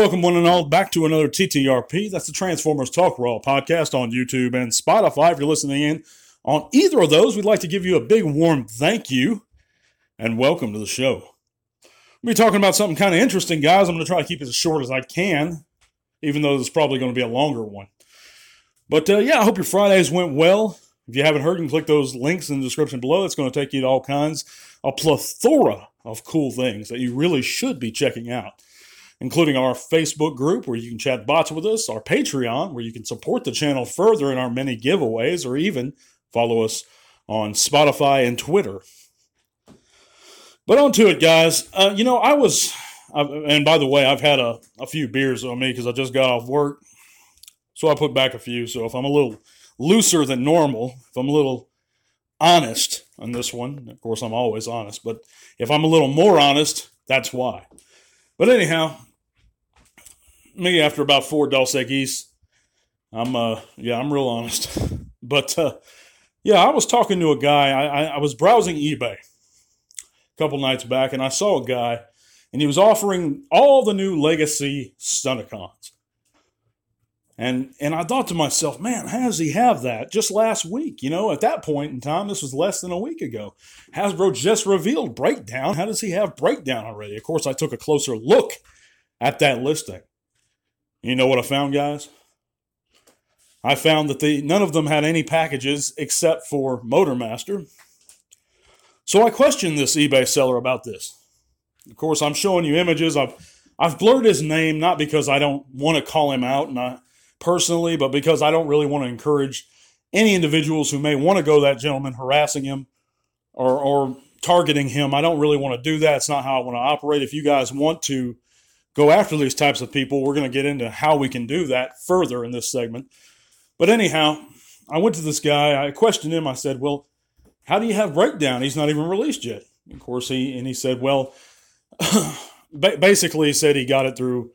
welcome one and all back to another TTRP. That's the Transformers Talk Raw podcast on YouTube and Spotify. If you're listening in on either of those, we'd like to give you a big warm thank you and welcome to the show. We'll be talking about something kind of interesting, guys. I'm going to try to keep it as short as I can, even though it's probably going to be a longer one. But uh, yeah, I hope your Fridays went well. If you haven't heard, you can click those links in the description below. It's going to take you to all kinds, a plethora of cool things that you really should be checking out including our Facebook group where you can chat bots with us, our Patreon where you can support the channel further in our many giveaways, or even follow us on Spotify and Twitter. But on to it, guys. Uh, you know, I was, and by the way, I've had a, a few beers on me because I just got off work. So I put back a few. So if I'm a little looser than normal, if I'm a little honest on this one, of course, I'm always honest, but if I'm a little more honest, that's why. But anyhow, me after about four Dos Equis. I'm uh yeah, I'm real honest. but uh yeah, I was talking to a guy. I, I, I was browsing eBay a couple nights back, and I saw a guy, and he was offering all the new Legacy Stunticons. And and I thought to myself, man, how does he have that? Just last week, you know, at that point in time, this was less than a week ago. Hasbro just revealed Breakdown. How does he have Breakdown already? Of course, I took a closer look at that listing. You know what I found, guys? I found that they none of them had any packages except for Motormaster. So I questioned this eBay seller about this. Of course, I'm showing you images. I've I've blurred his name not because I don't want to call him out and I personally, but because I don't really want to encourage any individuals who may want to go that gentleman harassing him or or targeting him. I don't really want to do that. It's not how I want to operate. If you guys want to go after these types of people. We're going to get into how we can do that further in this segment. But anyhow, I went to this guy. I questioned him. I said, "Well, how do you have breakdown? He's not even released yet." Of course, he and he said, "Well, basically, he said he got it through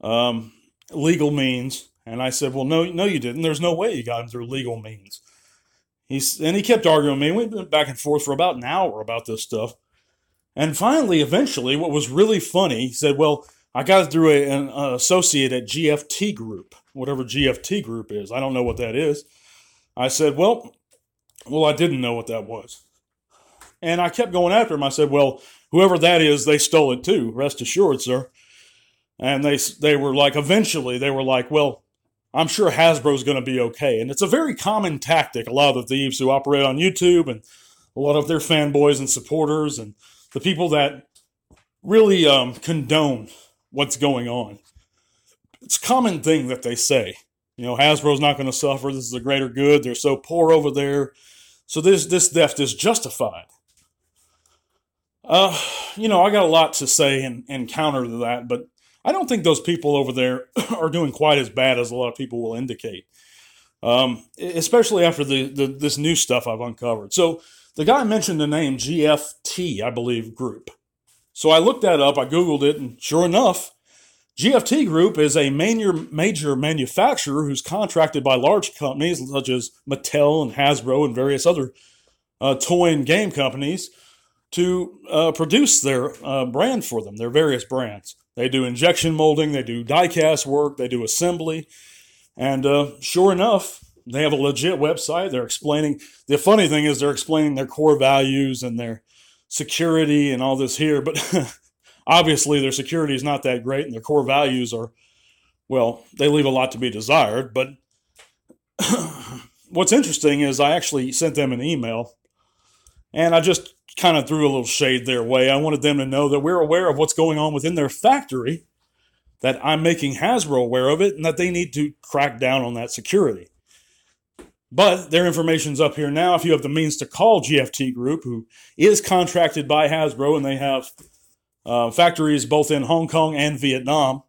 um, legal means." And I said, "Well, no, no, you didn't. There's no way you got it through legal means." He's and he kept arguing with me. We went back and forth for about an hour about this stuff. And finally, eventually, what was really funny, he said, Well, I got through a, an uh, associate at GFT Group, whatever GFT Group is. I don't know what that is. I said, Well, well, I didn't know what that was. And I kept going after him. I said, Well, whoever that is, they stole it too. Rest assured, sir. And they, they were like, eventually, they were like, Well, I'm sure Hasbro's going to be okay. And it's a very common tactic. A lot of the thieves who operate on YouTube and a lot of their fanboys and supporters and the people that really um, condone what's going on. It's a common thing that they say. You know, Hasbro's not going to suffer. This is a greater good. They're so poor over there. So this this theft is justified. Uh, you know, I got a lot to say and, and counter to that, but I don't think those people over there are doing quite as bad as a lot of people will indicate. Um, especially after the, the this new stuff I've uncovered. So the guy mentioned the name GFT, I believe, group. So I looked that up, I Googled it, and sure enough, GFT Group is a major, major manufacturer who's contracted by large companies such as Mattel and Hasbro and various other uh, toy and game companies to uh, produce their uh, brand for them, their various brands. They do injection molding, they do die cast work, they do assembly. And uh, sure enough, they have a legit website. They're explaining. The funny thing is, they're explaining their core values and their security and all this here. But obviously, their security is not that great, and their core values are, well, they leave a lot to be desired. But what's interesting is, I actually sent them an email, and I just kind of threw a little shade their way. I wanted them to know that we're aware of what's going on within their factory, that I'm making Hasbro aware of it, and that they need to crack down on that security. But their information's up here now. If you have the means to call GFT Group, who is contracted by Hasbro, and they have uh, factories both in Hong Kong and Vietnam.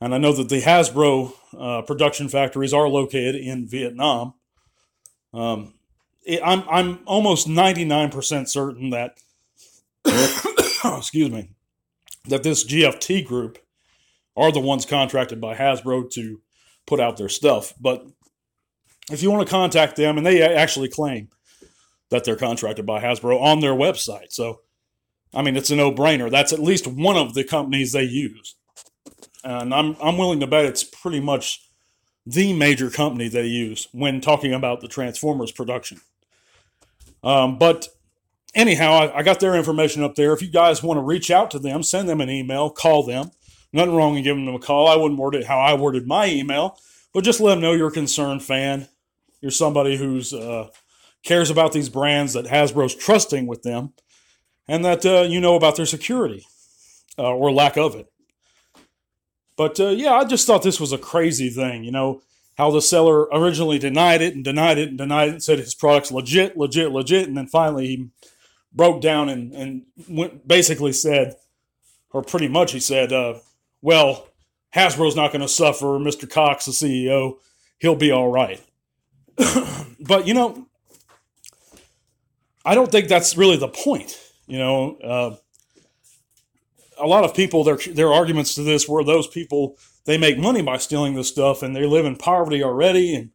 And I know that the Hasbro uh, production factories are located in Vietnam. Um, it, I'm I'm almost 99% certain that excuse me that this GFT group are the ones contracted by Hasbro to put out their stuff. But if you want to contact them, and they actually claim that they're contracted by Hasbro on their website. So, I mean, it's a no brainer. That's at least one of the companies they use. and I'm I'm willing to bet it's pretty much the major company they use when talking about the Transformers production. Um, but anyhow, I, I, got their information up there. If you guys want to reach out to them, send them an email, call them. Nothing wrong in giving them a call. I wouldn't word it how I worded my email, but just let them know you're a concerned fan. You're somebody who's uh, cares about these brands that Hasbro's trusting with them, and that uh, you know about their security uh, or lack of it. But uh, yeah, I just thought this was a crazy thing. You know how the seller originally denied it and denied it and denied it and said his product's legit, legit, legit, and then finally he broke down and and went, basically said, or pretty much he said, uh, "Well, Hasbro's not going to suffer. Mr. Cocks, the CEO, he'll be all right." but you know, I don't think that's really the point. You know, uh, a lot of people their their arguments to this were those people they make money by stealing this stuff and they live in poverty already. And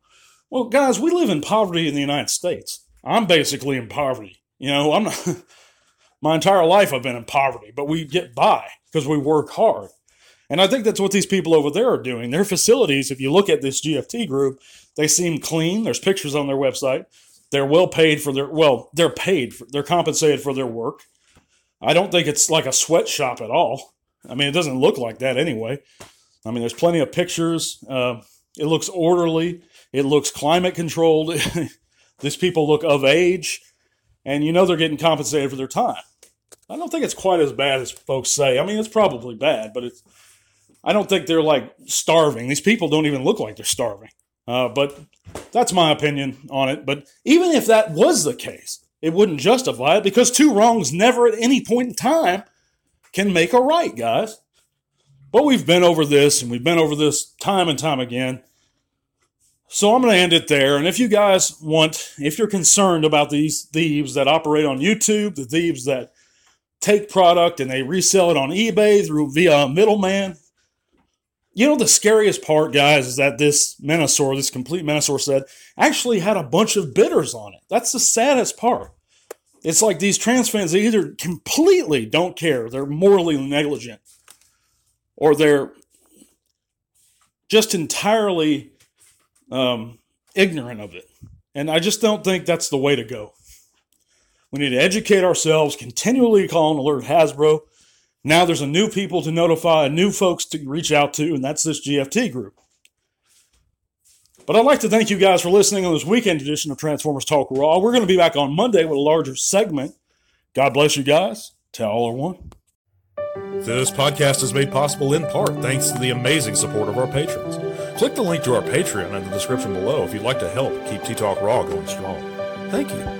well, guys, we live in poverty in the United States. I'm basically in poverty. You know, I'm not. my entire life I've been in poverty, but we get by because we work hard. And I think that's what these people over there are doing. Their facilities, if you look at this GFT group, they seem clean. There's pictures on their website. They're well paid for their well, they're paid for, they're compensated for their work. I don't think it's like a sweatshop at all. I mean, it doesn't look like that anyway. I mean, there's plenty of pictures. Uh, it looks orderly. It looks climate controlled. These people look of age, and you know they're getting compensated for their time. I don't think it's quite as bad as folks say. I mean, it's probably bad, but it's. I don't think they're like starving. These people don't even look like they're starving. Uh, but that's my opinion on it. But even if that was the case, it wouldn't justify it because two wrongs never at any point in time can make a right, guys. But we've been over this and we've been over this time and time again. So I'm going to end it there. And if you guys want, if you're concerned about these thieves that operate on YouTube, the thieves that take product and they resell it on eBay through via a middleman, you know, the scariest part, guys, is that this Menasor, this complete Menasor set, actually had a bunch of bidders on it. That's the saddest part. It's like these trans fans, they either completely don't care, they're morally negligent, or they're just entirely um, ignorant of it. And I just don't think that's the way to go. We need to educate ourselves, continually call and alert Hasbro now there's a new people to notify, a new folks to reach out to, and that's this GFT group. But I'd like to thank you guys for listening on this weekend edition of Transformers Talk Raw. We're going to be back on Monday with a larger segment. God bless you guys. Till all are one. This podcast is made possible in part thanks to the amazing support of our patrons. Click the link to our Patreon in the description below if you'd like to help keep T Talk Raw going strong. Thank you.